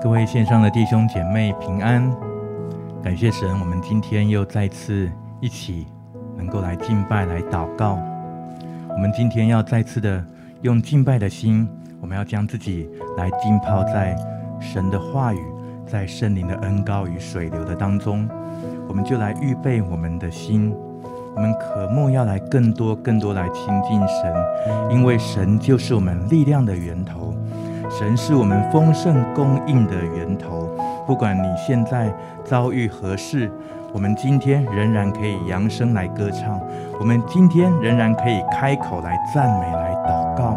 各位线上的弟兄姐妹平安，感谢神，我们今天又再次一起能够来敬拜、来祷告。我们今天要再次的用敬拜的心，我们要将自己来浸泡在神的话语、在圣灵的恩膏与水流的当中。我们就来预备我们的心，我们渴慕要来更多、更多来亲近神，因为神就是我们力量的源头。神是我们丰盛供应的源头，不管你现在遭遇何事，我们今天仍然可以扬声来歌唱，我们今天仍然可以开口来赞美、来祷告。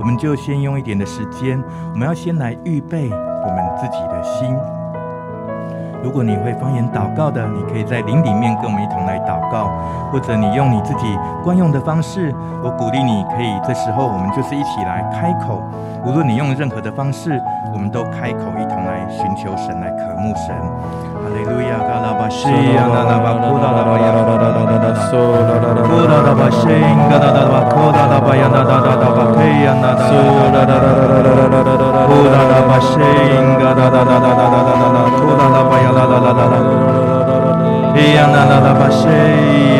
我们就先用一点的时间，我们要先来预备我们自己的心。如果你会方言祷告的，你可以在灵里面跟我们一同来祷告，或者你用你自己惯用的方式，我鼓励你可以这时候我们就是一起来开口。无论你用任何的方式，我们都开口一同来寻求神，来渴慕神。哈利路亚，嘎拉巴西，呀啦啦巴，库拉拉巴呀，啦啦啦啦啦啦，苏啦啦啦，库拉拉巴西，嘎啦啦啦巴，库拉拉巴呀，啦啦啦啦巴，嘿呀啦啦，苏啦啦啦啦啦啦啦啦啦，库拉拉巴西，嘎啦啦啦啦啦啦啦啦，库拉拉巴呀，啦啦啦啦啦，嘿呀啦啦啦巴西，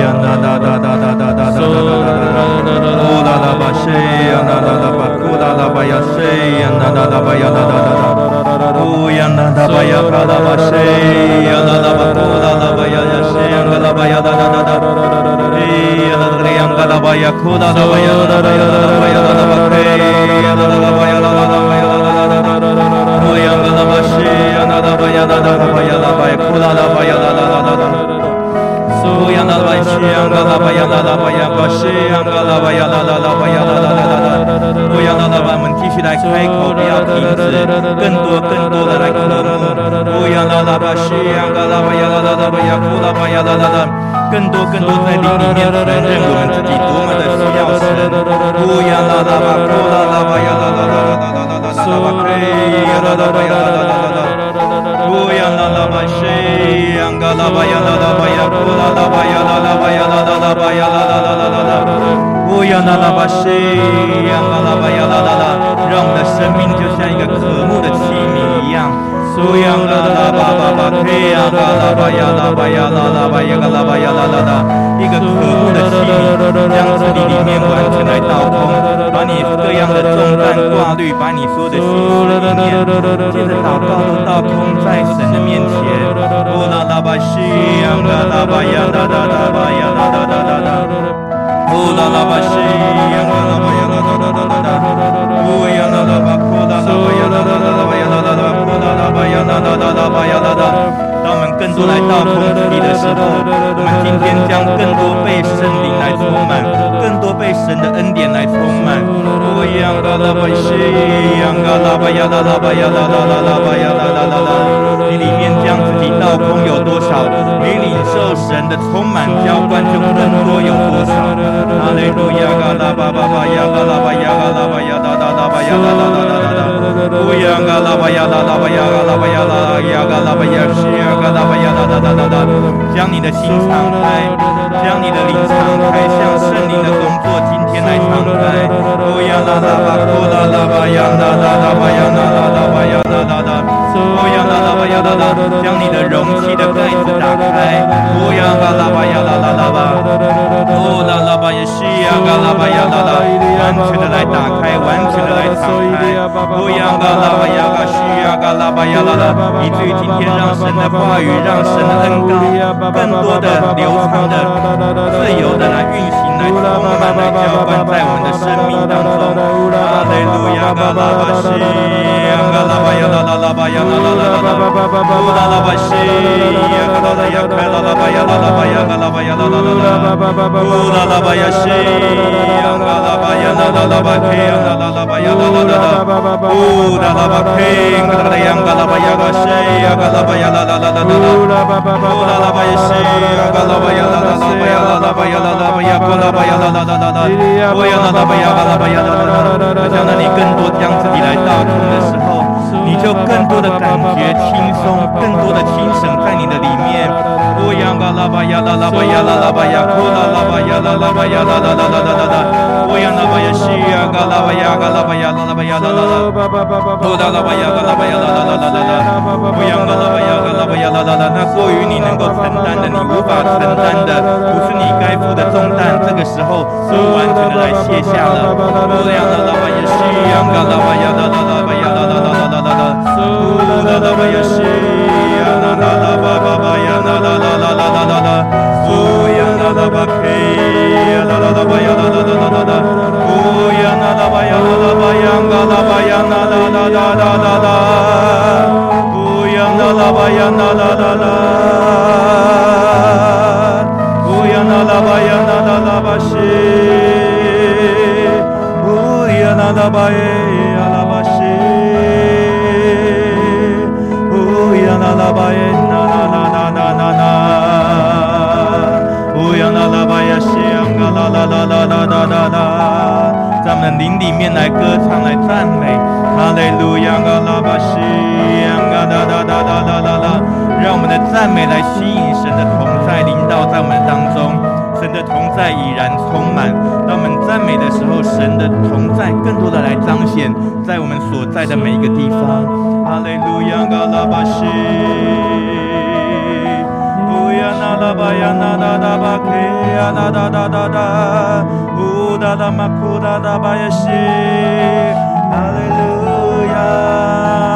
呀啦啦啦啦啦啦啦啦，苏啦啦啦啦啦，库拉拉巴西，呀啦啦啦巴，库拉拉巴呀。谁呀？那那那巴呀？那那那那，哦呀，那那巴呀？卡拉巴谁呀？那那巴库拉拉巴呀？呀谁呀？卡拉巴呀？那那那那，哎呀，那那样卡拉巴呀？库拉拉巴呀？那我要让我们继续来开口，不要停止，更多更多的来哭。不要啦啦吧，西呀啦啦吧呀啦啦啦吧呀，哭啦吧呀啦啦啦。更多更多在灵里面承认我们自己多么的需要神。乌央拉拉巴库拉拉巴呀拉拉拉拉拉拉拉拉拉巴嘿呀拉拉巴呀拉拉拉拉拉，乌拉拉巴西央嘎拉巴呀拉拉巴呀库拉拉巴呀拉拉巴呀拉拉拉巴呀拉拉拉拉拉拉，乌央拉拉巴西央嘎拉巴呀拉拉拉。让我们的生命就像一个渴慕的器，苏央嘎拉巴巴巴，嘿呀嘎拉巴呀拉巴呀拉拉巴呀嘎拉巴呀拉拉拉，一个渴慕的器皿，将自己里面完全来倒空，把你各样的重担挂虑，把你所有的心思意念，借着祷告都倒空在神的面前。乌啦啦巴西央嘎拉巴呀拉拉拉巴呀拉拉拉拉拉，乌拉拉巴西央嘎拉巴呀拉拉拉拉拉。乌呀啦啦巴，库啦啦巴呀啦呀啦啦啦啦巴呀啦啦。当我们更多来到空地的时候，我们今天将更多被圣灵来充满，更多被神的恩典来充满。乌呀啦啦巴西呀啦巴呀啦啦巴呀啦啦啦啦巴呀啦啦啦啦。你里面将自己倒空有多少？你领受神的充满浇灌就更多有多少？哈利路亚，嘎啦巴巴巴呀，嘎啦巴呀，嘎啦巴呀，哒哒。啦巴呀啦啦啦啦啦啦，乌呀嘎啦巴呀啦啦巴呀嘎啦巴呀啦呀嘎啦巴呀西呀嘎啦巴呀啦啦啦啦啦，将你的心敞开，将你的灵敞开，向圣灵的工作今天来敞开。乌呀啦啦巴库啦啦巴呀啦啦啦巴呀啦啦啦巴呀啦啦啦，乌呀啦啦巴呀啦啦，将你的容器的盖子打开。乌呀嘎啦巴呀啦啦啦巴，乌啦啦巴呀西呀嘎啦巴呀啦啦，完全的来打开，完全的。来敞开，不要嘎拉巴呀嘎西呀嘎拉巴呀啦啦，以至于今天让神的话语，让神的恩膏更多的流畅的、自由的来运行，来充满、来浇灌在我们的生命当中。哈利路亚，嘎拉巴西嘎拉巴呀啦啦啦巴呀啦啦啦啦，乌拉拉巴西呀嘎拉拉呀开啦啦巴呀啦啦巴呀嘎拉巴呀啦啦啦啦，乌拉拉巴呀西呀嘎拉巴呀啦啦啦巴开呀啦啦啦巴。呀啦啦啦啦，乌啦啦巴嘿，嘎啦呀嘎啦巴呀嘎西呀嘎啦巴呀啦啦啦啦啦，乌啦啦巴呀西呀嘎啦巴呀啦啦啦巴呀啦啦巴呀啦啦巴呀嘎啦巴呀啦啦啦啦啦，乌呀啦啦巴呀嘎啦巴呀啦啦啦啦，将来你更多将自己来倒空的时候，你就更多的感觉轻松，更多的轻省在你的里面。乌央嘎拉巴呀啦啦巴呀啦啦巴呀，库啦啦巴呀啦啦巴呀啦啦啦啦啦啦啦，乌央啦巴呀西呀嘎拉巴呀嘎拉巴呀啦啦巴呀啦啦啦，库啦啦巴呀嘎拉巴呀啦啦啦啦啦啦，乌央嘎拉巴呀嘎拉巴呀啦啦啦，那过于你能够承担的，你无法承担的，不是你该负的重担，这个时候都完全的来卸下了。乌央啦啦巴呀西呀嘎拉巴呀啦啦啦巴呀啦啦啦，Bye. 赞美来吸引神的同在临到在我们当中。神的同在已然充满，当我们赞美的时候，神的同在更多的来彰显在我们所在的每一个地方。哈利路亚，嘎拉巴西，乌呀那拉巴呀那拉拉巴克呀那哒哒哒哒，乌哒哒玛库哒哒巴呀西，哈利路亚。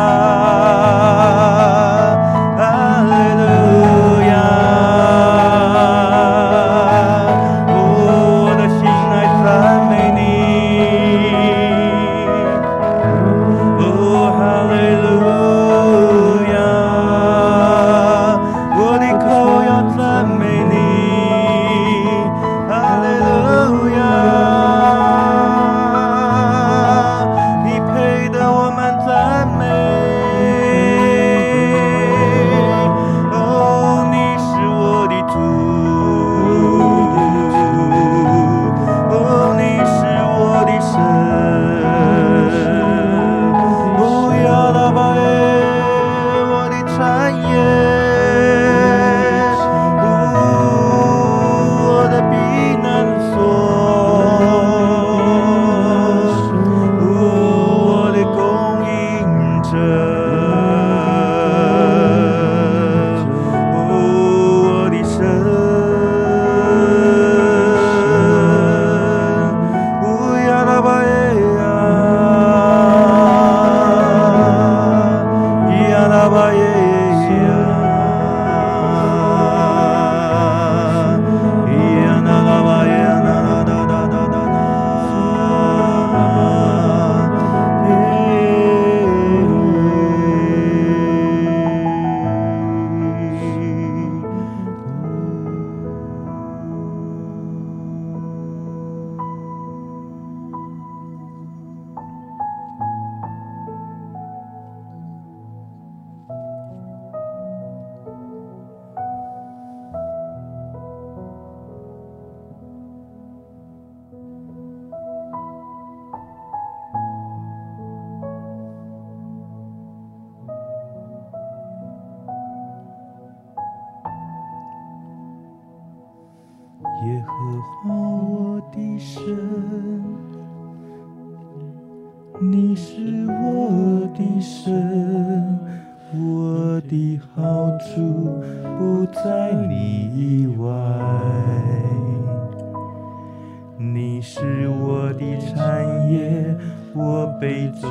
我杯中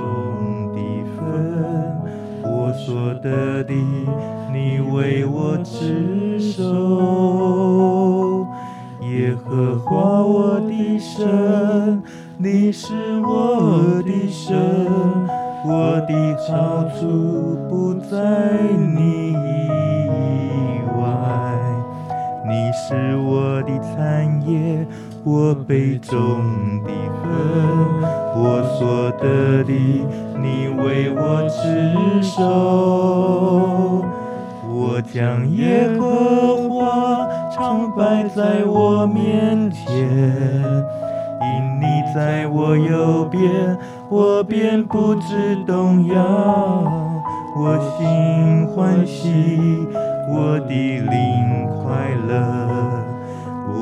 的分，我所得的，你为我执守。耶和华我的神，你是我的神，我的好处不在你以外。你是我的产业，我杯中的分。我所得的，你为我执手；我将耶和华常摆在我面前，因你在我右边，我便不知动摇。我心欢喜，我的灵快乐。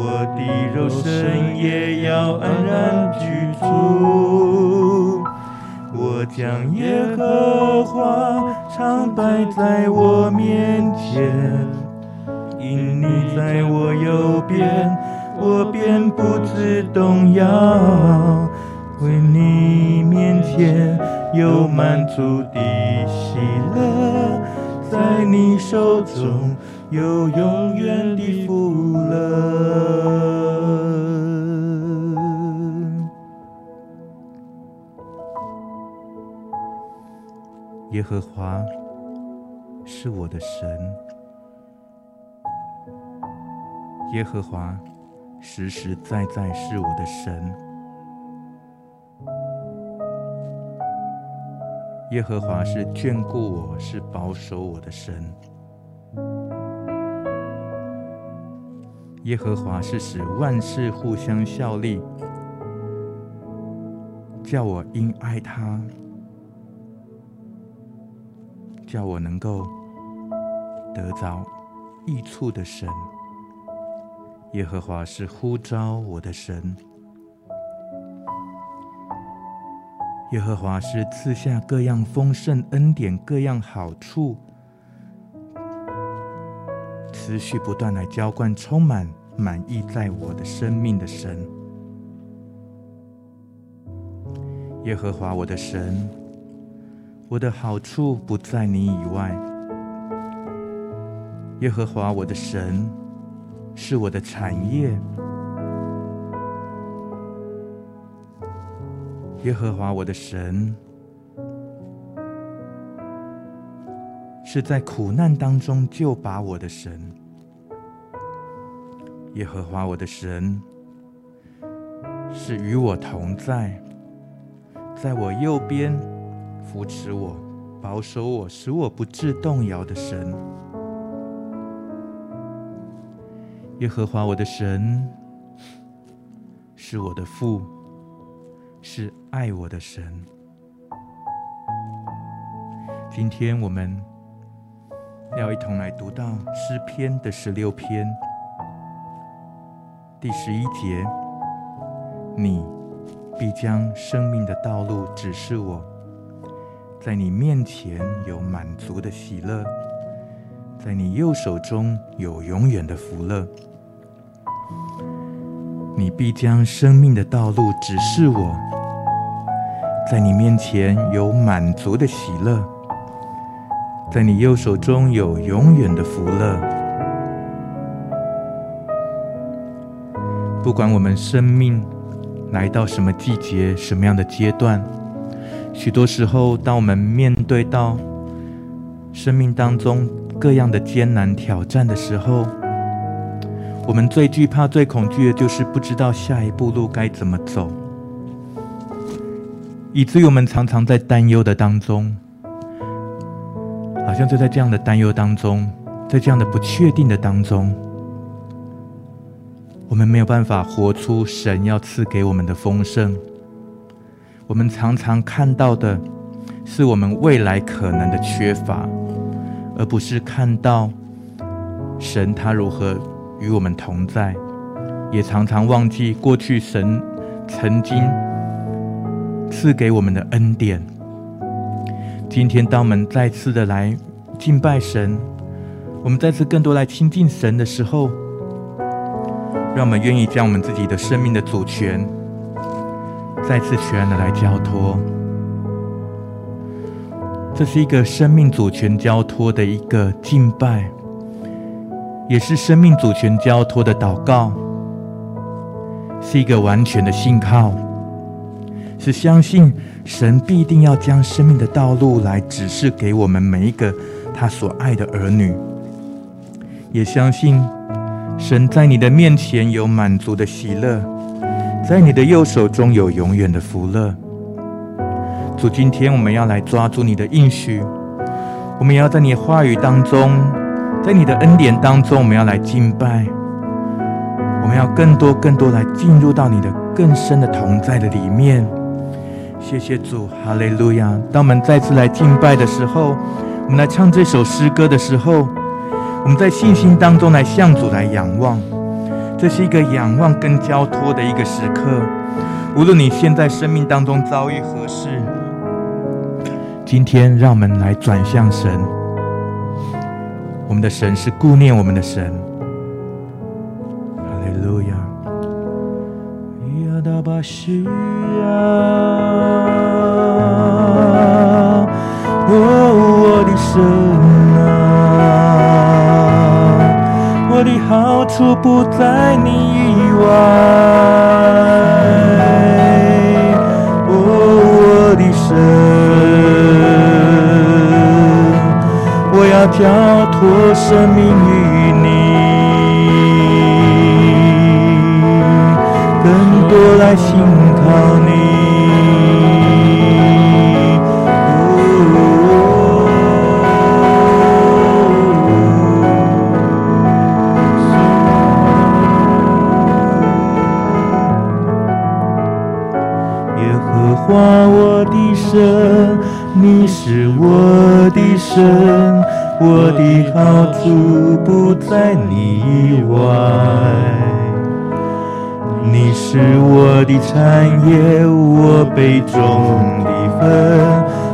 我的肉身也要安然居住。我将耶和华常摆在我面前，因你在我右边，我便不致动摇。为你面前有满足的喜乐，在你手中有永远的福乐。耶和华是我的神，耶和华实实在在是我的神。耶和华是眷顾我，是保守我的神。耶和华是使万事互相效力，叫我因爱他，叫我能够得着益处的神。耶和华是呼召我的神。耶和华是赐下各样丰盛恩典、各样好处，持续不断来浇灌、充满满意在我的生命的神。耶和华我的神，我的好处不在你以外。耶和华我的神，是我的产业。耶和华我的神，是在苦难当中救拔我的神。耶和华我的神，是与我同在，在我右边扶持我、保守我、使我不致动摇的神。耶和华我的神，是我的父。是爱我的神。今天我们要一同来读到诗篇的十六篇第十一节：你必将生命的道路指示我，在你面前有满足的喜乐，在你右手中有永远的福乐。你必将生命的道路指示我，在你面前有满足的喜乐，在你右手中有永远的福乐。不管我们生命来到什么季节、什么样的阶段，许多时候，当我们面对到生命当中各样的艰难挑战的时候，我们最惧怕、最恐惧的，就是不知道下一步路该怎么走，以至于我们常常在担忧的当中，好像就在这样的担忧当中，在这样的不确定的当中，我们没有办法活出神要赐给我们的丰盛。我们常常看到的是我们未来可能的缺乏，而不是看到神他如何。与我们同在，也常常忘记过去神曾经赐给我们的恩典。今天，当我们再次的来敬拜神，我们再次更多来亲近神的时候，让我们愿意将我们自己的生命的主权再次全然的来交托。这是一个生命主权交托的一个敬拜。也是生命主权交托的祷告，是一个完全的信靠，是相信神必定要将生命的道路来指示给我们每一个他所爱的儿女，也相信神在你的面前有满足的喜乐，在你的右手中有永远的福乐。主，今天我们要来抓住你的应许，我们也要在你话语当中。在你的恩典当中，我们要来敬拜，我们要更多、更多来进入到你的更深的同在的里面。谢谢主，哈利路亚！当我们再次来敬拜的时候，我们来唱这首诗歌的时候，我们在信心当中来向主来仰望，这是一个仰望跟交托的一个时刻。无论你现在生命当中遭遇何事，今天让我们来转向神。我们的神是顾念我们的神。哦，我的神啊，我的好处不在你以外。哦，我的神，我要跳脱生命来信靠你。花，我的神，你是我的神，我的好处不在你以外。是我的产业，我杯中的分，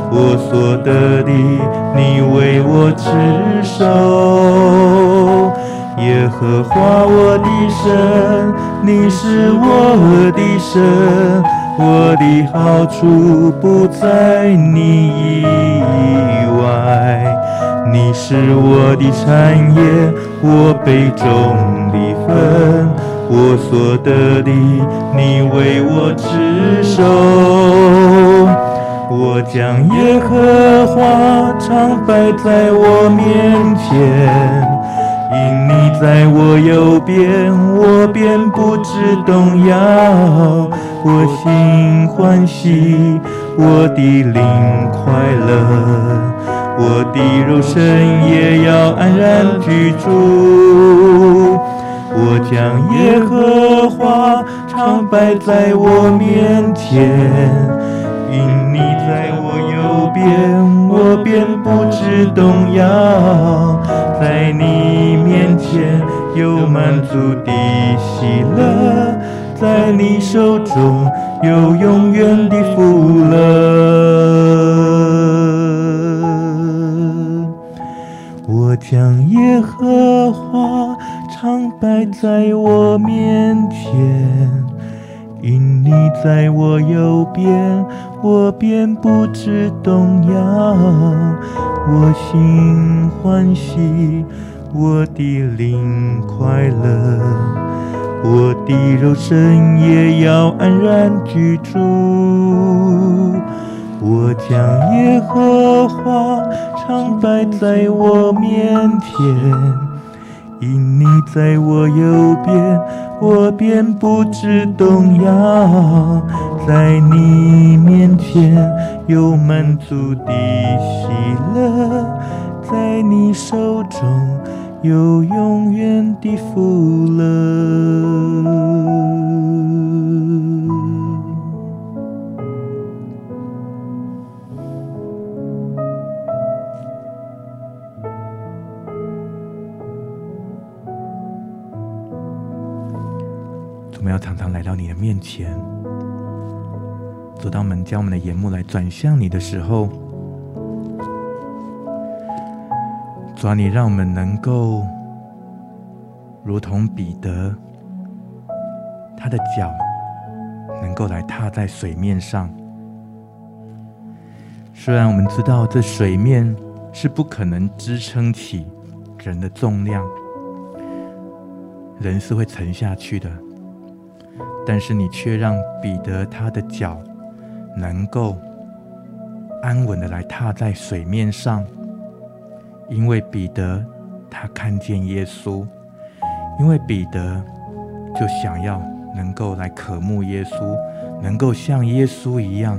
我所得的，你为我持守。耶和华我的神，你是我的神。我的好处不在你以外，你是我的产业，我杯中的分，我所得的，你为我持守。我将耶和华常摆在我面前。因你在我右边，我便不致动摇。我心欢喜，我的灵快乐，我的肉身也要安然居住。我将耶和华常摆在我面前，因你在我右边，我便不知动摇。在你面前有满足的喜乐，在你手中有永远的福乐。我将耶和华常摆在我面前，因你在我右边，我便不知动摇。我心欢喜，我的灵快乐，我的肉身也要安然居住。我将耶和华常摆在我面前。因你在我右边，我便不知动摇。在你面前有满足的喜乐，在你手中有永远的福乐。面前，走到门，将我们的眼目来转向你的时候，主啊，你让我们能够如同彼得，他的脚能够来踏在水面上。虽然我们知道这水面是不可能支撑起人的重量，人是会沉下去的。但是你却让彼得他的脚能够安稳的来踏在水面上，因为彼得他看见耶稣，因为彼得就想要能够来渴慕耶稣，能够像耶稣一样，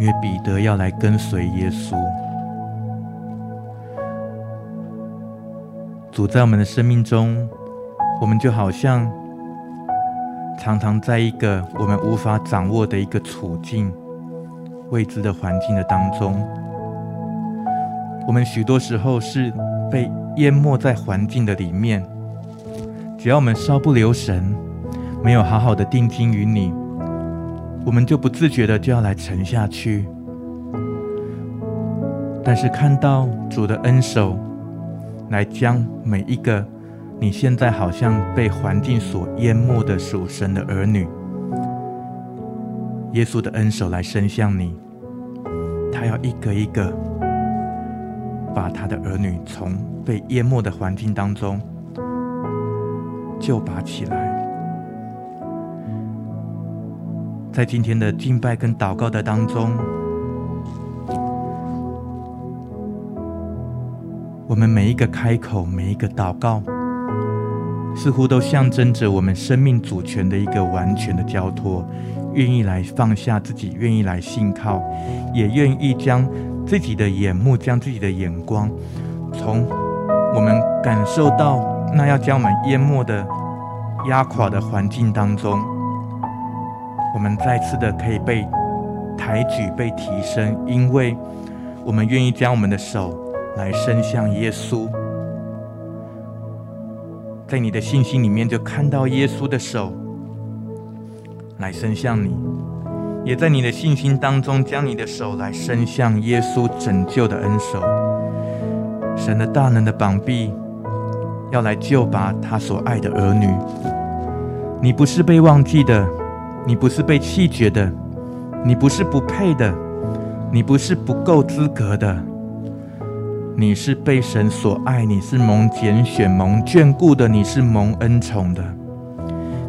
因为彼得要来跟随耶稣。主在我们的生命中，我们就好像。常常在一个我们无法掌握的一个处境、未知的环境的当中，我们许多时候是被淹没在环境的里面。只要我们稍不留神，没有好好的定睛于你，我们就不自觉的就要来沉下去。但是看到主的恩手，来将每一个你现在好像被环境所淹没的属神的儿女，耶稣的恩手来伸向你，他要一个一个把他的儿女从被淹没的环境当中。救拔起来，在今天的敬拜跟祷告的当中，我们每一个开口，每一个祷告，似乎都象征着我们生命主权的一个完全的交托，愿意来放下自己，愿意来信靠，也愿意将自己的眼目，将自己的眼光，从我们感受到。那要将我们淹没的、压垮的环境当中，我们再次的可以被抬举、被提升，因为我们愿意将我们的手来伸向耶稣。在你的信心里面，就看到耶稣的手来伸向你；也在你的信心当中，将你的手来伸向耶稣拯救的恩手，神的大能的膀臂。要来救拔他所爱的儿女。你不是被忘记的，你不是被弃绝的，你不是不配的，你不是不够资格的，你是被神所爱，你是蒙拣选、蒙眷顾的，你是蒙恩宠的。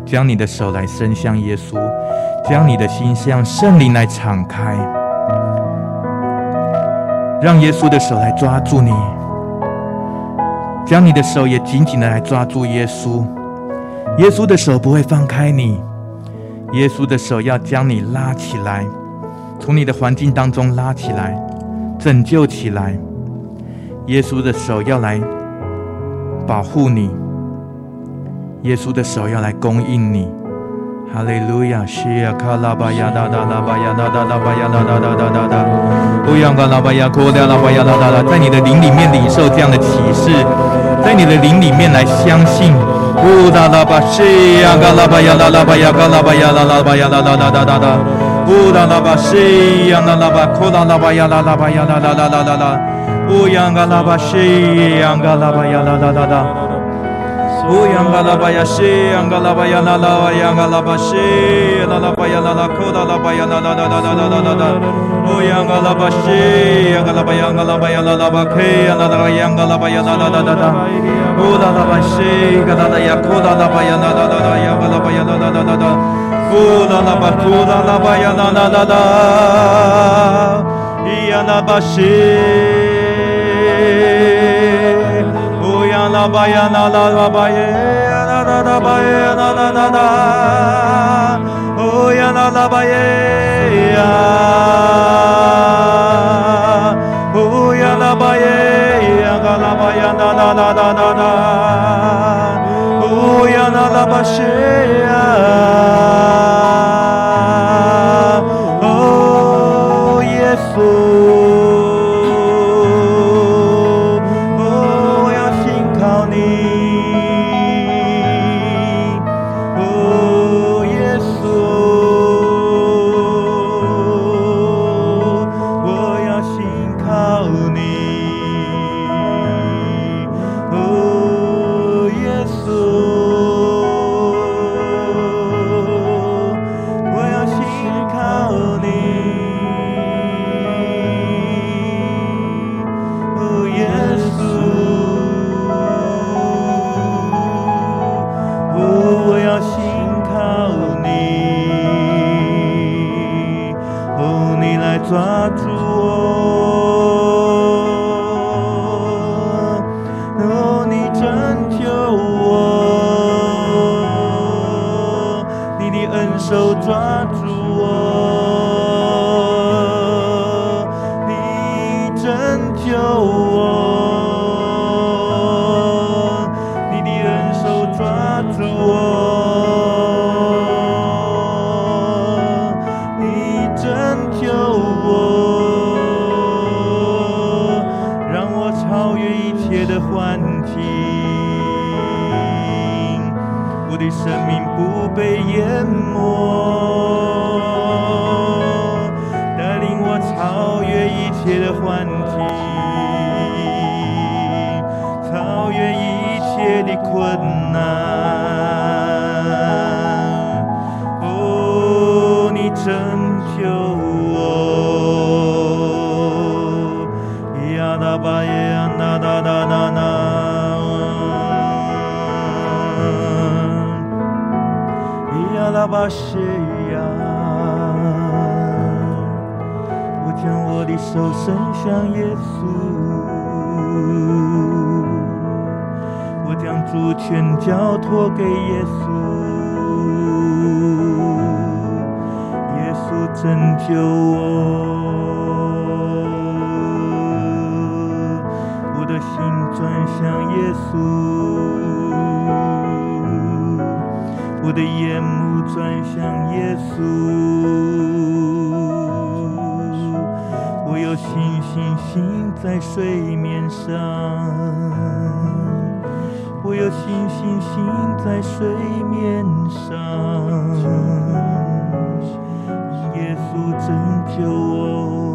将你的手来伸向耶稣，将你的心向圣灵来敞开，让耶稣的手来抓住你。将你的手也紧紧的来抓住耶稣，耶稣的手不会放开你，耶稣的手要将你拉起来，从你的环境当中拉起来，拯救起来。耶稣的手要来保护你，耶稣的手要来供应你。哈利路亚，西呀卡拉巴呀哒哒拉巴呀哒哒拉巴呀哒哒哒哒哒哒，乌央嘎拉巴呀库列拉巴呀哒哒哒，在你的灵里面领受这样的启示。在你的灵里面来相信，乌达拉巴西呀，嘎拉巴呀拉拉巴呀，嘎拉巴呀拉拉巴呀拉拉拉拉拉拉，乌达拉巴西呀，拉拉巴库拉拉巴呀拉拉巴呀拉拉拉拉拉拉，乌央嘎拉巴西呀，嘎拉巴呀拉拉拉拉，乌央嘎拉巴呀西呀，嘎拉巴呀拉拉呀，嘎拉巴西，拉拉巴呀拉拉库拉拉巴呀拉拉拉拉拉拉拉拉。乌央嘎拉巴西，央嘎拉巴央嘎拉巴呀啦啦巴 rabaya na na rabaye na na na rabaye na na na na. Oh ya na rabaye ya. Oh ya rabaye ya ga rabaya na na na na na oh ya na rabashe ya. 巴西亚，我将我的手伸向耶稣，我将主权交托给耶稣，耶稣拯救我，我的心转向耶稣。我的眼目转向耶稣，我有信心行在水面上，我有信心行在水面上，耶稣拯救我。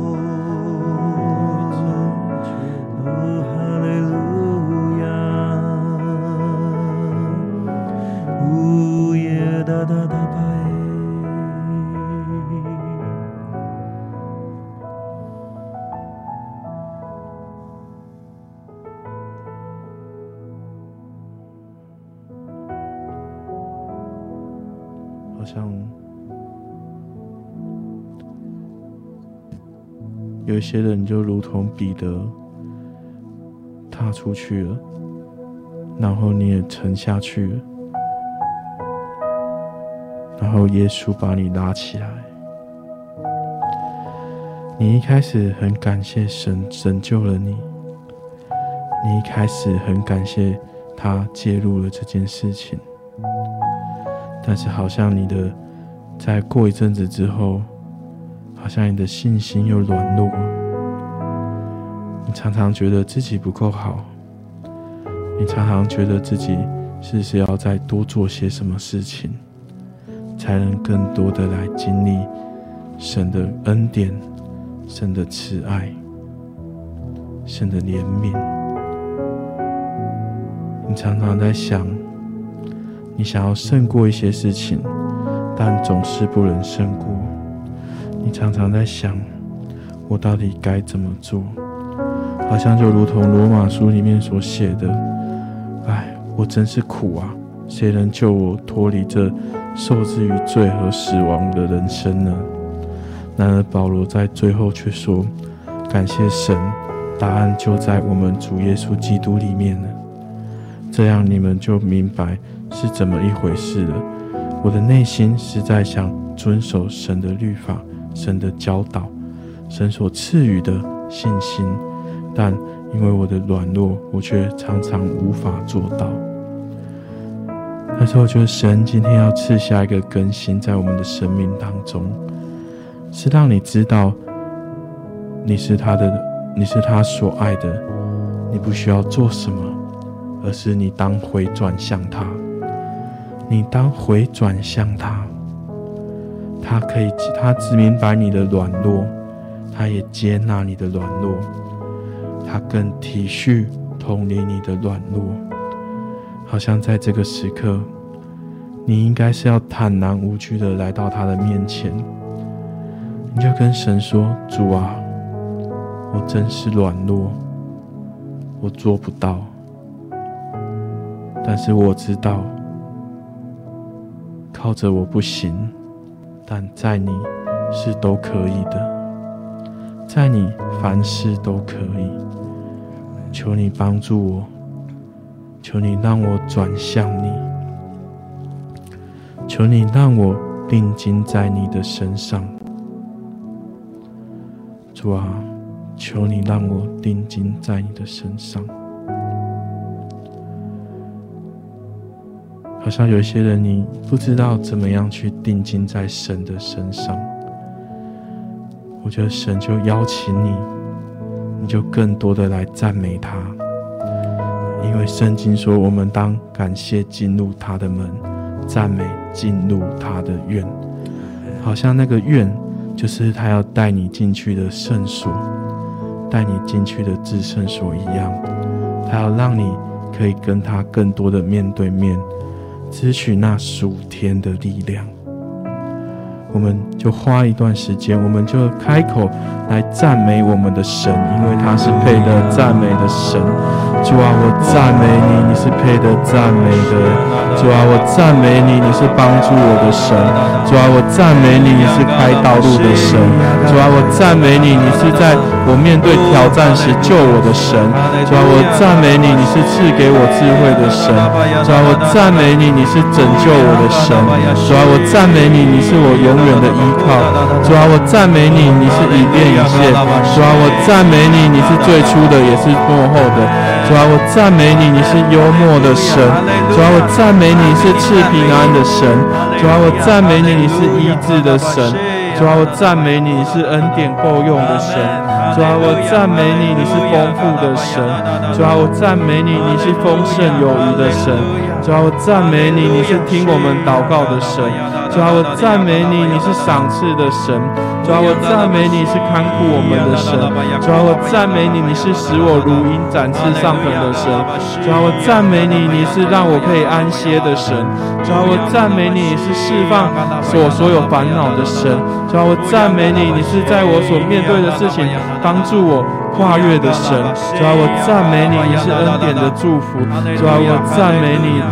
有些人就如同彼得踏出去了，然后你也沉下去了，然后耶稣把你拉起来。你一开始很感谢神拯救了你，你一开始很感谢他介入了这件事情。但是，好像你的，在过一阵子之后，好像你的信心又软弱。你常常觉得自己不够好，你常常觉得自己是不是要再多做些什么事情，才能更多的来经历神的恩典、神的慈爱、神的怜悯。你常常在想。你想要胜过一些事情，但总是不能胜过。常常在想，我到底该怎么做？好像就如同罗马书里面所写的：“哎，我真是苦啊！谁能救我脱离这受制于罪和死亡的人生呢？”然而保罗在最后却说：“感谢神，答案就在我们主耶稣基督里面了。”这样你们就明白。是怎么一回事了？我的内心是在想遵守神的律法、神的教导、神所赐予的信心，但因为我的软弱，我却常常无法做到。但是我觉得神今天要赐下一个更新在我们的生命当中，是让你知道你是他的，你是他所爱的，你不需要做什么，而是你当回转向他。你当回转向他，他可以，他只明白你的软弱，他也接纳你的软弱，他更体恤、同理你的软弱。好像在这个时刻，你应该是要坦然无惧的来到他的面前，你就跟神说：“主啊，我真是软弱，我做不到，但是我知道。”靠着我不行，但在你是都可以的，在你凡事都可以。求你帮助我，求你让我转向你，求你让我定睛在你的身上。主啊，求你让我定睛在你的身上。好像有一些人，你不知道怎么样去定睛在神的身上。我觉得神就邀请你，你就更多的来赞美他，因为圣经说，我们当感谢进入他的门，赞美进入他的院，好像那个院就是他要带你进去的圣所，带你进去的至圣所一样，他要让你可以跟他更多的面对面，支取那属天的力量。我们就花一段时间，我们就开口来赞美我们的神，因为他是配得赞美的神。主啊，我赞美你，你是配得赞美的。主啊，我赞美你，你是帮助我的神。主啊，我赞美你，你是开道路的神。主啊，我赞美你，你是在我面对挑战时救我的神。主啊，我赞美你，你是赐给我智慧的神。主啊，我赞美你，你是拯救我的神。主啊，我赞美你，你是我永远的依靠，主啊，我赞美你，你是一变一切；主啊，我赞美你，你是最初的，也是末后的；主啊，我赞美你，你是幽默的神；主啊，我赞美你是赐平安的神；主啊，我赞美你，你是医治的神；主啊，我赞美你，你是恩典够用的神；主啊，我赞美你，你是丰富的神；主啊，我赞美你，你是丰盛有余的神；主啊，我赞美你，你是听我们祷告的神。主啊，我赞美你，你是赏赐的神；主啊，我赞美你是看顾我们的神；主啊，我赞美你，你是使我如鹰展翅上腾的神；主啊，我赞美你，你是让我可以安歇的神；主啊，我赞美你，你是释放我所有烦恼的神；主啊，我赞美你，你是在我所面对的事情帮助我。跨越的神，主啊，我赞美你，你是恩典的祝福。主啊，我赞美，你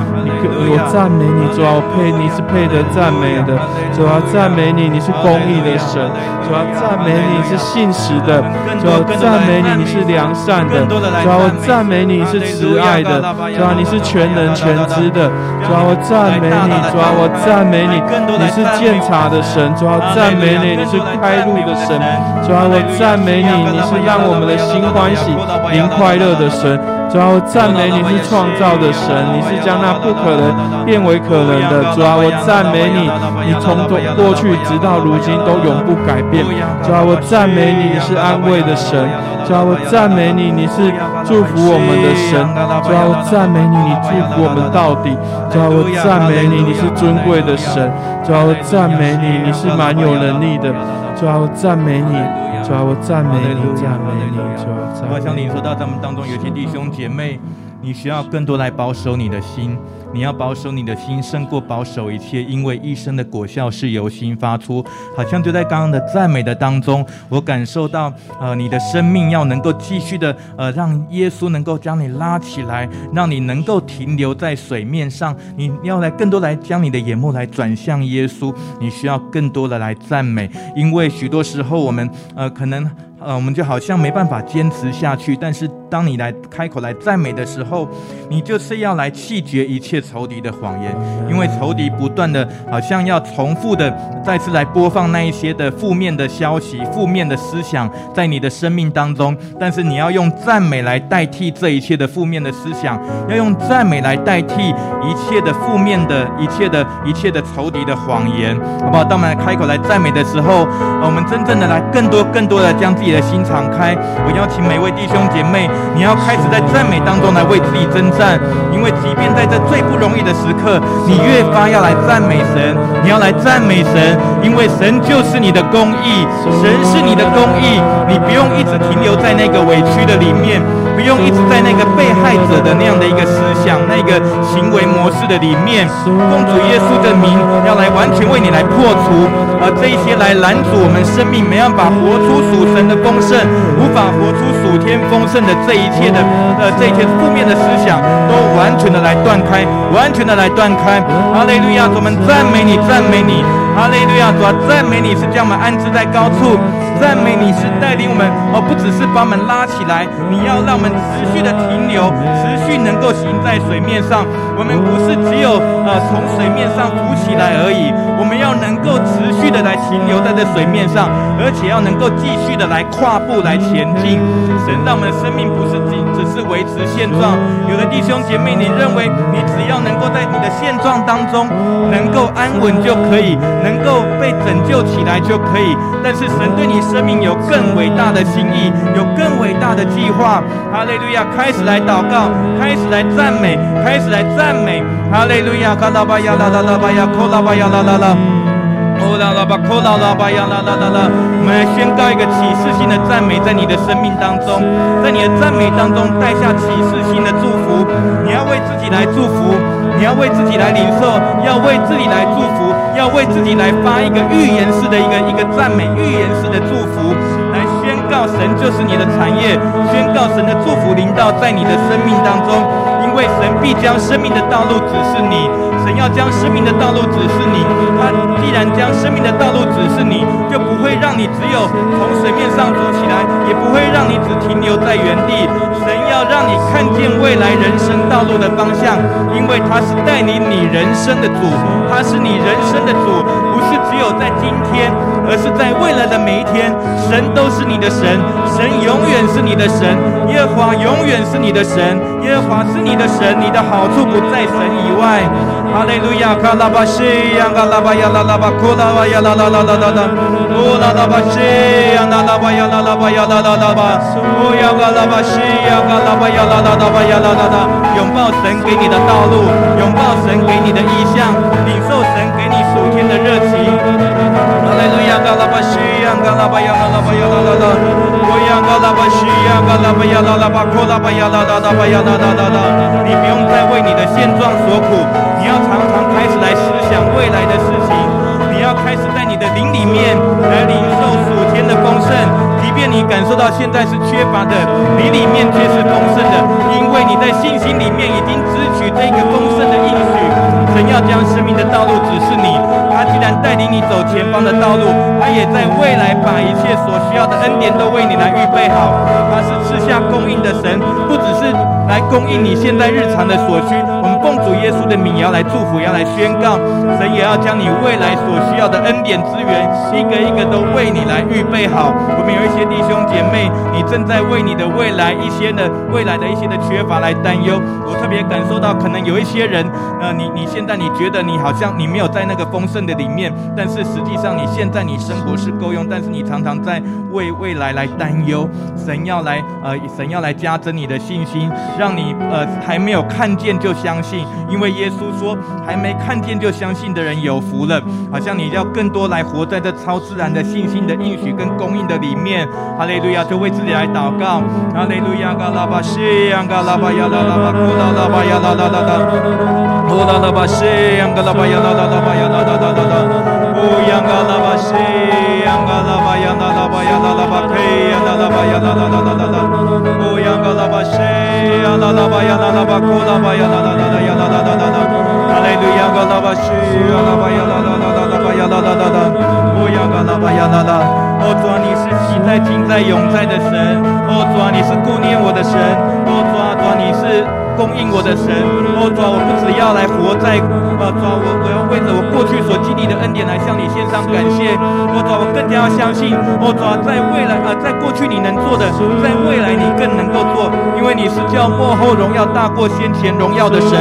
我赞美你，主啊，我配你是配得赞美的。主啊，赞美你，你是公义的神。主啊，赞美你是信实的。主啊，赞美你，你是良善的。主啊，我赞美你是慈爱的。主啊，你是全能全知的。主啊，我赞美你。主啊，我赞美你，你是鉴察的神。主啊，赞美你，你是开路的神。主啊，我赞美你，你是让我们的。心欢喜、灵快乐的神，主啊，我赞美你是创造的神，你是将那不可能变为可能的。主啊，我赞美你，你从过去直到如今都永不改变。主啊，我赞美你，你是安慰的神。主啊，我赞美你，你是祝福我们的神。主啊，我赞美你，你祝福我们到底。主啊，我赞美你，你是尊贵的神。主啊，我赞美你，你是蛮有能力的。主啊，我赞美你。主啊，我赞美你，赞美你，主啊，赞美你。我想领受到咱们当中有些弟兄姐妹，你需要更多来保守你的心。你要保守你的心，胜过保守一切，因为一生的果效是由心发出。好像就在刚刚的赞美的当中，我感受到，呃，你的生命要能够继续的，呃，让耶稣能够将你拉起来，让你能够停留在水面上。你要来更多来将你的眼目来转向耶稣，你需要更多的来赞美，因为许多时候我们，呃，可能。呃，我们就好像没办法坚持下去。但是，当你来开口来赞美的时候，你就是要来弃绝一切仇敌的谎言，因为仇敌不断的，好像要重复的再次来播放那一些的负面的消息、负面的思想在你的生命当中。但是，你要用赞美来代替这一切的负面的思想，要用赞美来代替一切的负面的一切的一切的仇敌的谎言，好不好？当我们来开口来赞美的时候，我们真正的来更多更多的将自己。的心敞开，我邀请每位弟兄姐妹，你要开始在赞美当中来为自己征战，因为即便在这最不容易的时刻，你越发要来赞美神，你要来赞美神，因为神就是你的公义，神是你的公义，你不用一直停留在那个委屈的里面。不用一直在那个被害者的那样的一个思想、那个行为模式的里面，奉主耶稣的名，要来完全为你来破除，而这一些来拦阻我们生命没办法活出属神的丰盛，无法活出属天丰盛的这一切的呃这一切负面的思想，都完全的来断开，完全的来断开。哈利路亚，主我们赞美你，赞美你。哈利路亚，主啊，赞美你是将我们安置在高处。赞美你是带领我们，而不只是把我们拉起来。你要让我们持续的停留，持续能够行在水面上。我们不是只有呃从水面上浮起来而已，我们要能够持续的来停留在这水面上，而且要能够继续的来跨步来前进。神让我们的生命不是仅只是维持现状。有的弟兄姐妹，你认为你只要能够在你的现状当中能够安稳就可以，能够被拯救起来就可以，但是神对你。生命有更伟大的心意，有更伟大的计划。哈利路亚！开始来祷告，开始来赞美，开始来赞美。哈利路亚！卡拉巴呀啦啦啦巴呀，扣拉巴呀啦啦啦，哦啦啦巴，扣啦啦巴呀啦啦啦啦。我们来宣告一个启示性的赞美，在你的生命当中，在你的赞美当中带下启示性的祝福。你要为自己来祝福，你要为自己来领受，要为自己来祝福，要为自己来发一个预言式的一个一个赞美，预言式的祝福。来宣告神就是你的产业，宣告神的祝福临到在你的生命当中，因为神必将生命的道路指示你，神要将生命的道路指示你。他既然将生命的道路指示你，就不会让你只有从水面上走起来，也不会让你只停留在原地。神要让你看见未来人生道路的方向，因为他是带领你人生的主，他是你人生的主，是只有在今天，而是在未来的每一天，神都是你的神。神，永远是你的神，耶和华永远是你的神，耶和华是你的神，你的好处不在神以外。哈利路亚，卡拉巴西呀，卡拉巴呀，拉拉巴，库拉巴呀，拉拉拉拉拉拉，乌拉拉巴西呀，拉拉巴呀，拉拉巴呀，拉拉拉巴，乌呀，卡拉巴西呀，卡拉巴呀，拉拉拉巴呀，拉拉拉，拥抱神给你的道路，拥抱神给你的意向，领受神给你属天的热情。哈利路亚，拉巴西呀，卡拉巴呀，拉拉巴呀，拉拉拉。我呀嘎啦巴西呀嘎啦巴呀啦啦巴库啦巴呀啦啦啦巴呀啦啦啦啦，你不用再为你的现状所苦，你要常常开始来思想未来的事情，你要开始在你的灵里面来领受属天的丰盛，即便你感受到现在是缺乏的，你里面却是丰盛的，因为你在信心里面已经支取这个丰盛的应许，神要将生命的道路指示你。他既然带领你走前方的道路，他也在未来把一切所需要的恩典都为你来预备好。他是赐下供应的神，不只是来供应你现在日常的所需。稣的名，也要来祝福，也要来宣告，神也要将你未来所需要的恩典资源，一个一个都为你来预备好。我们有一些弟兄姐妹，你正在为你的未来一些的未来的一些的缺乏来担忧。我特别感受到，可能有一些人，呃，你你现在你觉得你好像你没有在那个丰盛的。里面，但是实际上你现在你生活是够用，但是你常常在为未来来担忧。神要来，呃，神要来加增你的信心，让你呃还没有看见就相信，因为为耶稣说，还没看见就相信的人有福了。好像你要更多来活在这超自然的信心的应许跟供应的里面。哈利路亚，就为自己来祷告。哈利路亚，嘎拉巴西，嘎拉巴呀，拉拉巴，库拉拉巴呀，拉拉拉拉，库拉拉巴西，嘎拉巴呀，拉拉拉巴呀，拉拉拉拉。乌央嘎拉巴西，嘎拉巴呀，拉拉巴呀，拉拉巴克呀，拉拉巴呀，拉拉拉拉拉拉。乌央嘎拉巴西，呀，哦，主啊，你是昔在、今在、永在的神。哦，主啊，你是顾念我的神。哦，主啊，主，你是。供应我的神，哦，主啊，我不只要来活在，啊，主啊，我我要为着我过去所经历的恩典来向你献上感谢，哦，主啊，我更加要相信，哦，主啊，在未来，啊，在过去你能做的，在未来你更能够做，因为你是叫末后荣耀大过先前荣耀的神，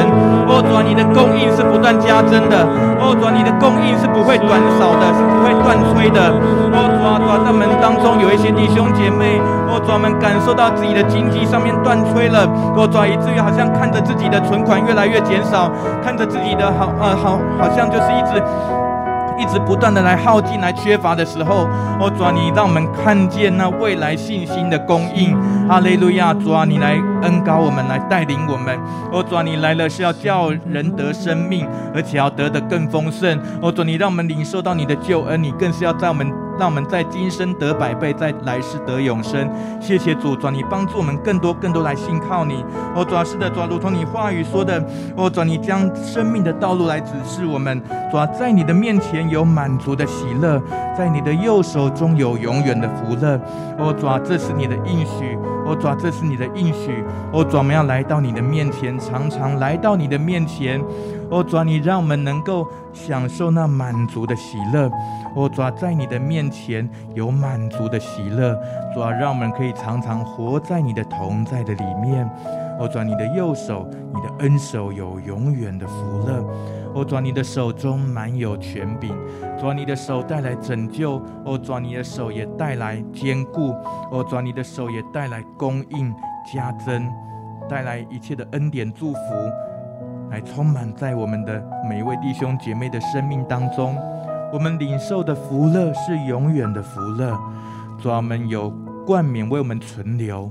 哦，主啊，你的供应是不断加增的，哦，主啊，你的供应是不会短少的，是不会断炊的，哦，主啊，主啊，在门当中有一些弟兄姐妹，哦，主啊，们感受到自己的经济上面断炊了，哦，主啊，以至于好像。看着自己的存款越来越减少，看着自己的好呃好，好像就是一直一直不断的来耗尽、来缺乏的时候，哦主啊，你让我们看见那未来信心的供应，哈利路亚，主啊，你来恩膏我们，来带领我们，哦主啊，你来了是要叫人得生命，而且要得的更丰盛，哦主，你让我们领受到你的救恩，你更是要在我们。让我们在今生得百倍，在来世得永生。谢谢主，主你帮助我们更多更多来信靠你。哦，主是的，主如同你话语说的，哦，主你将生命的道路来指示我们。主在你的面前有满足的喜乐，在你的右手中有永远的福乐。哦，主这是你的应许。哦，主这是你的应许。哦，主我们要来到你的面前，常常来到你的面前。哦，主，你让我们能够享受那满足的喜乐。哦，主，在你的面前有满足的喜乐。主啊，让我们可以常常活在你的同在的里面。哦，主，你的右手，你的恩手有永远的福乐。哦，主，你的手中满有权柄。主啊，你的手带来拯救。哦，主，你的手也带来坚固。哦，主，你的手也带来供应加增，带来一切的恩典祝福。来充满在我们的每一位弟兄姐妹的生命当中，我们领受的福乐是永远的福乐。主啊，我们有冠冕为我们存留，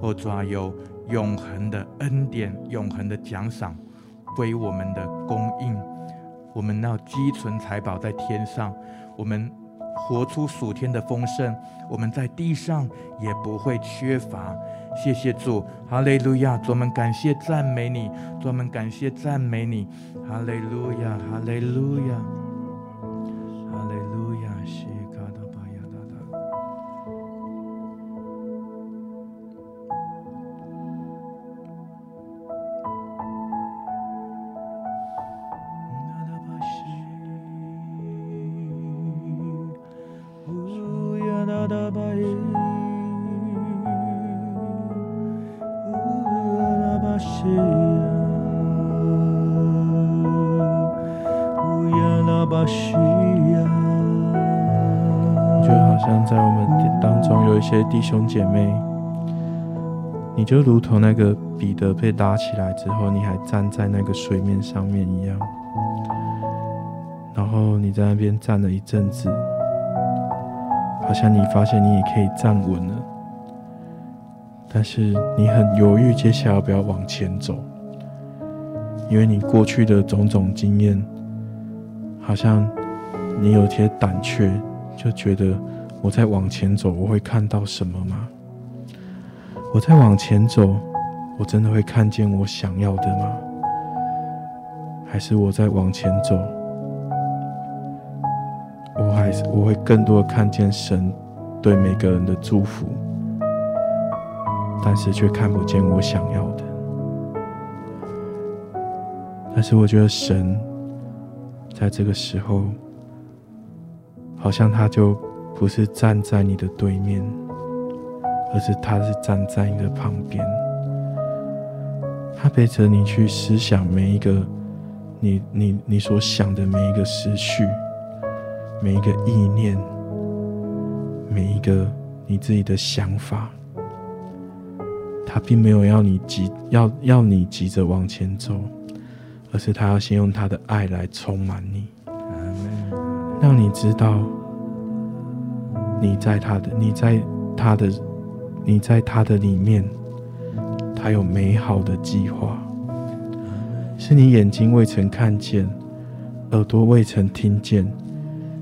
哦，主啊，有永恒的恩典、永恒的奖赏归我们的供应。我们要积存财宝在天上，我们活出属天的丰盛，我们在地上也不会缺乏。谢谢主，哈利路亚！专门感谢赞美你，专门感谢赞美你，哈利路亚，哈利路亚。弟兄姐妹，你就如同那个彼得被拉起来之后，你还站在那个水面上面一样。然后你在那边站了一阵子，好像你发现你也可以站稳了，但是你很犹豫，接下来要不要往前走？因为你过去的种种经验，好像你有些胆怯，就觉得。我再往前走，我会看到什么吗？我再往前走，我真的会看见我想要的吗？还是我再往前走，我还是我会更多的看见神对每个人的祝福，但是却看不见我想要的。但是我觉得神在这个时候，好像他就。不是站在你的对面，而是他是站在你的旁边。他陪着你去思想每一个你你你所想的每一个思绪，每一个意念，每一个你自己的想法。他并没有要你急，要要你急着往前走，而是他要先用他的爱来充满你，让你知道。你在他的，你在他的，你在他的里面，他有美好的计划，是你眼睛未曾看见，耳朵未曾听见，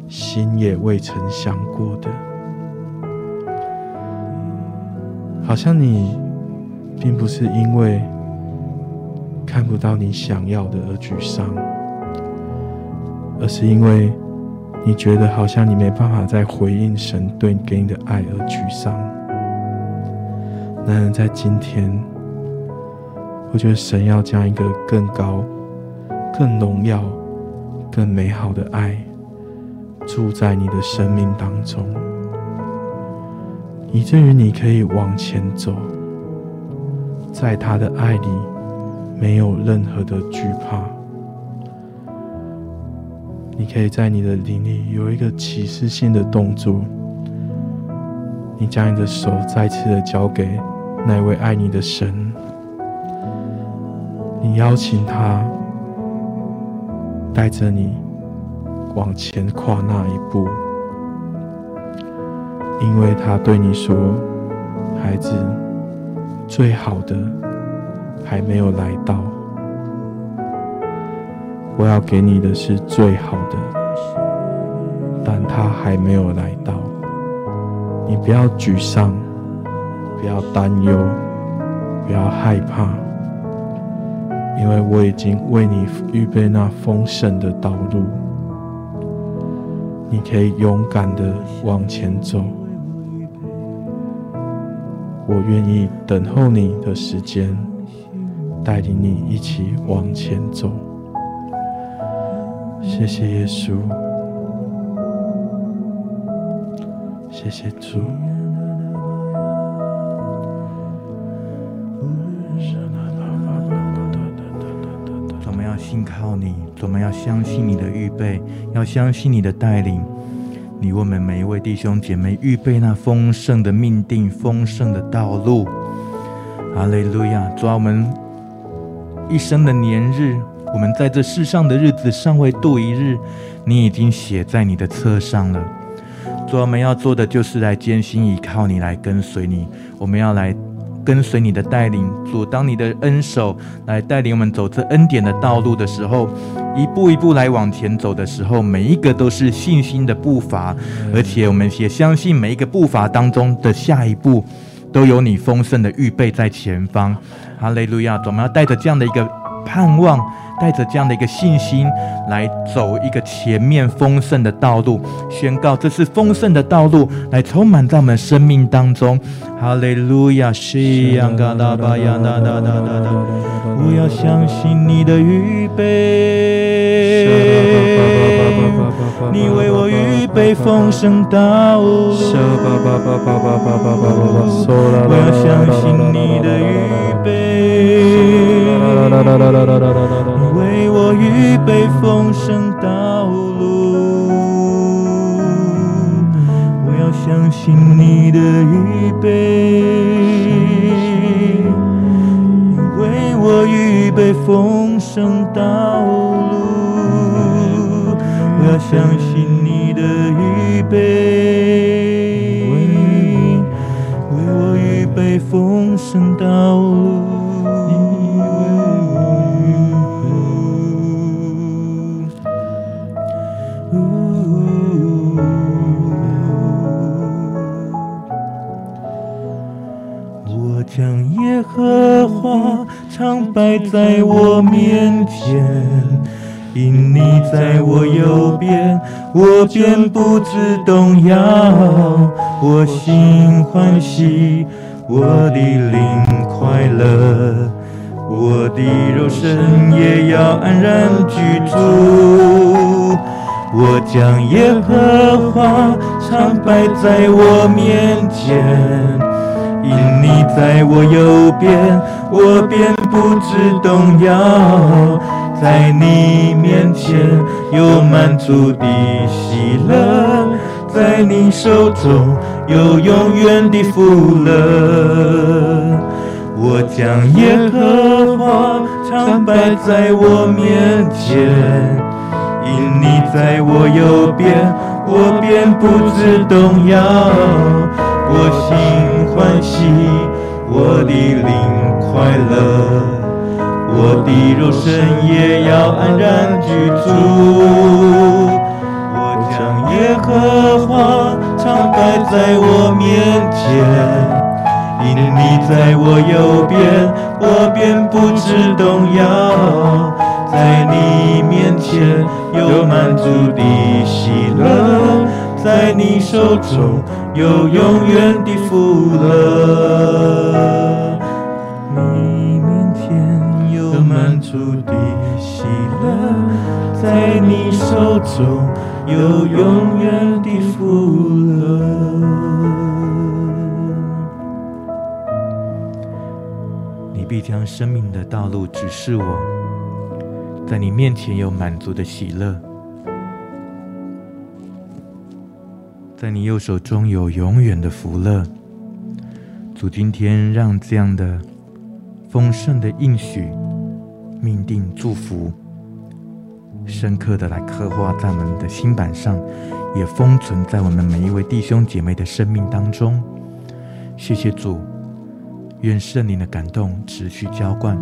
心也未曾想过的。好像你并不是因为看不到你想要的而沮丧，而是因为。你觉得好像你没办法再回应神对你给你的爱而沮丧。然而在今天，我觉得神要将一个更高、更荣耀、更美好的爱住在你的生命当中，以至于你可以往前走，在他的爱里没有任何的惧怕。你可以在你的灵里有一个启示性的动作，你将你的手再次的交给那位爱你的神，你邀请他带着你往前跨那一步，因为他对你说：“孩子，最好的还没有来到。”我要给你的是最好的，但他还没有来到。你不要沮丧，不要担忧，不要害怕，因为我已经为你预备那丰盛的道路。你可以勇敢的往前走。我愿意等候你的时间，带领你一起往前走。谢谢耶稣，谢谢主。我们要信靠你，我们要相信你的预备，要相信你的带领。你为我们每一位弟兄姐妹预备那丰盛的命定、丰盛的道路。哈利路亚！主啊，我们一生的年日，我们在这世上的日子尚未度一日，你已经写在你的册上了。主，我们要做的就是来艰辛依靠你，来跟随你。我们要来。跟随你的带领，主，当你的恩手来带领我们走这恩典的道路的时候，一步一步来往前走的时候，每一个都是信心的步伐，而且我们也相信每一个步伐当中的下一步，都有你丰盛的预备在前方。哈利路亚！我们要带着这样的一个盼望。带着这样的一个信心来走一个前面丰盛的道路，宣告这是丰盛的道路，来充满在我们生命当中。哈利路亚！西央嘎达巴呀呐呐呐呐呐！我要相信你的预备，你为我预备丰盛道路。我要相信你的预备。为我预备丰盛道路，我要相信你的预备。为我预备丰盛道路，我要相信你的预备。为我预备丰盛道路。耶和华常摆在我面前，因你在我右边，我便不知动摇。我心欢喜，我的灵快乐，我的肉身也要安然居住。我将耶和华常摆在我面前。因你在我右边，我便不知动摇。在你面前有满足的喜乐，在你手中有永远的福乐。我将耶和华常摆在我面前，因你在我右边，我便不知动摇。我心欢喜，我的灵快乐，我的肉身也要安然居住。我将耶和华常摆在我面前，因你在我右边，我便不致动摇。在你面前有满足的喜乐，在你手中。有永远的福乐，你面前有满足的喜乐，在你手中有永远的福乐。你必将生命的道路指示我，在你面前有满足的喜乐。在你右手中有永远的福乐，主今天让这样的丰盛的应许、命定、祝福，深刻的来刻画在我们的心板上，也封存在我们每一位弟兄姐妹的生命当中。谢谢主，愿圣灵的感动持续浇灌，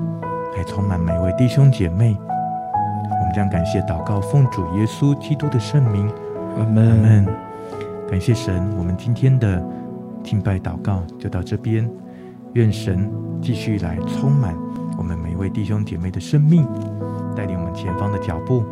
来充满每一位弟兄姐妹。我们将感谢祷告，奉主耶稣基督的圣名，阿门。阿门。感谢神，我们今天的敬拜祷告就到这边。愿神继续来充满我们每一位弟兄姐妹的生命，带领我们前方的脚步。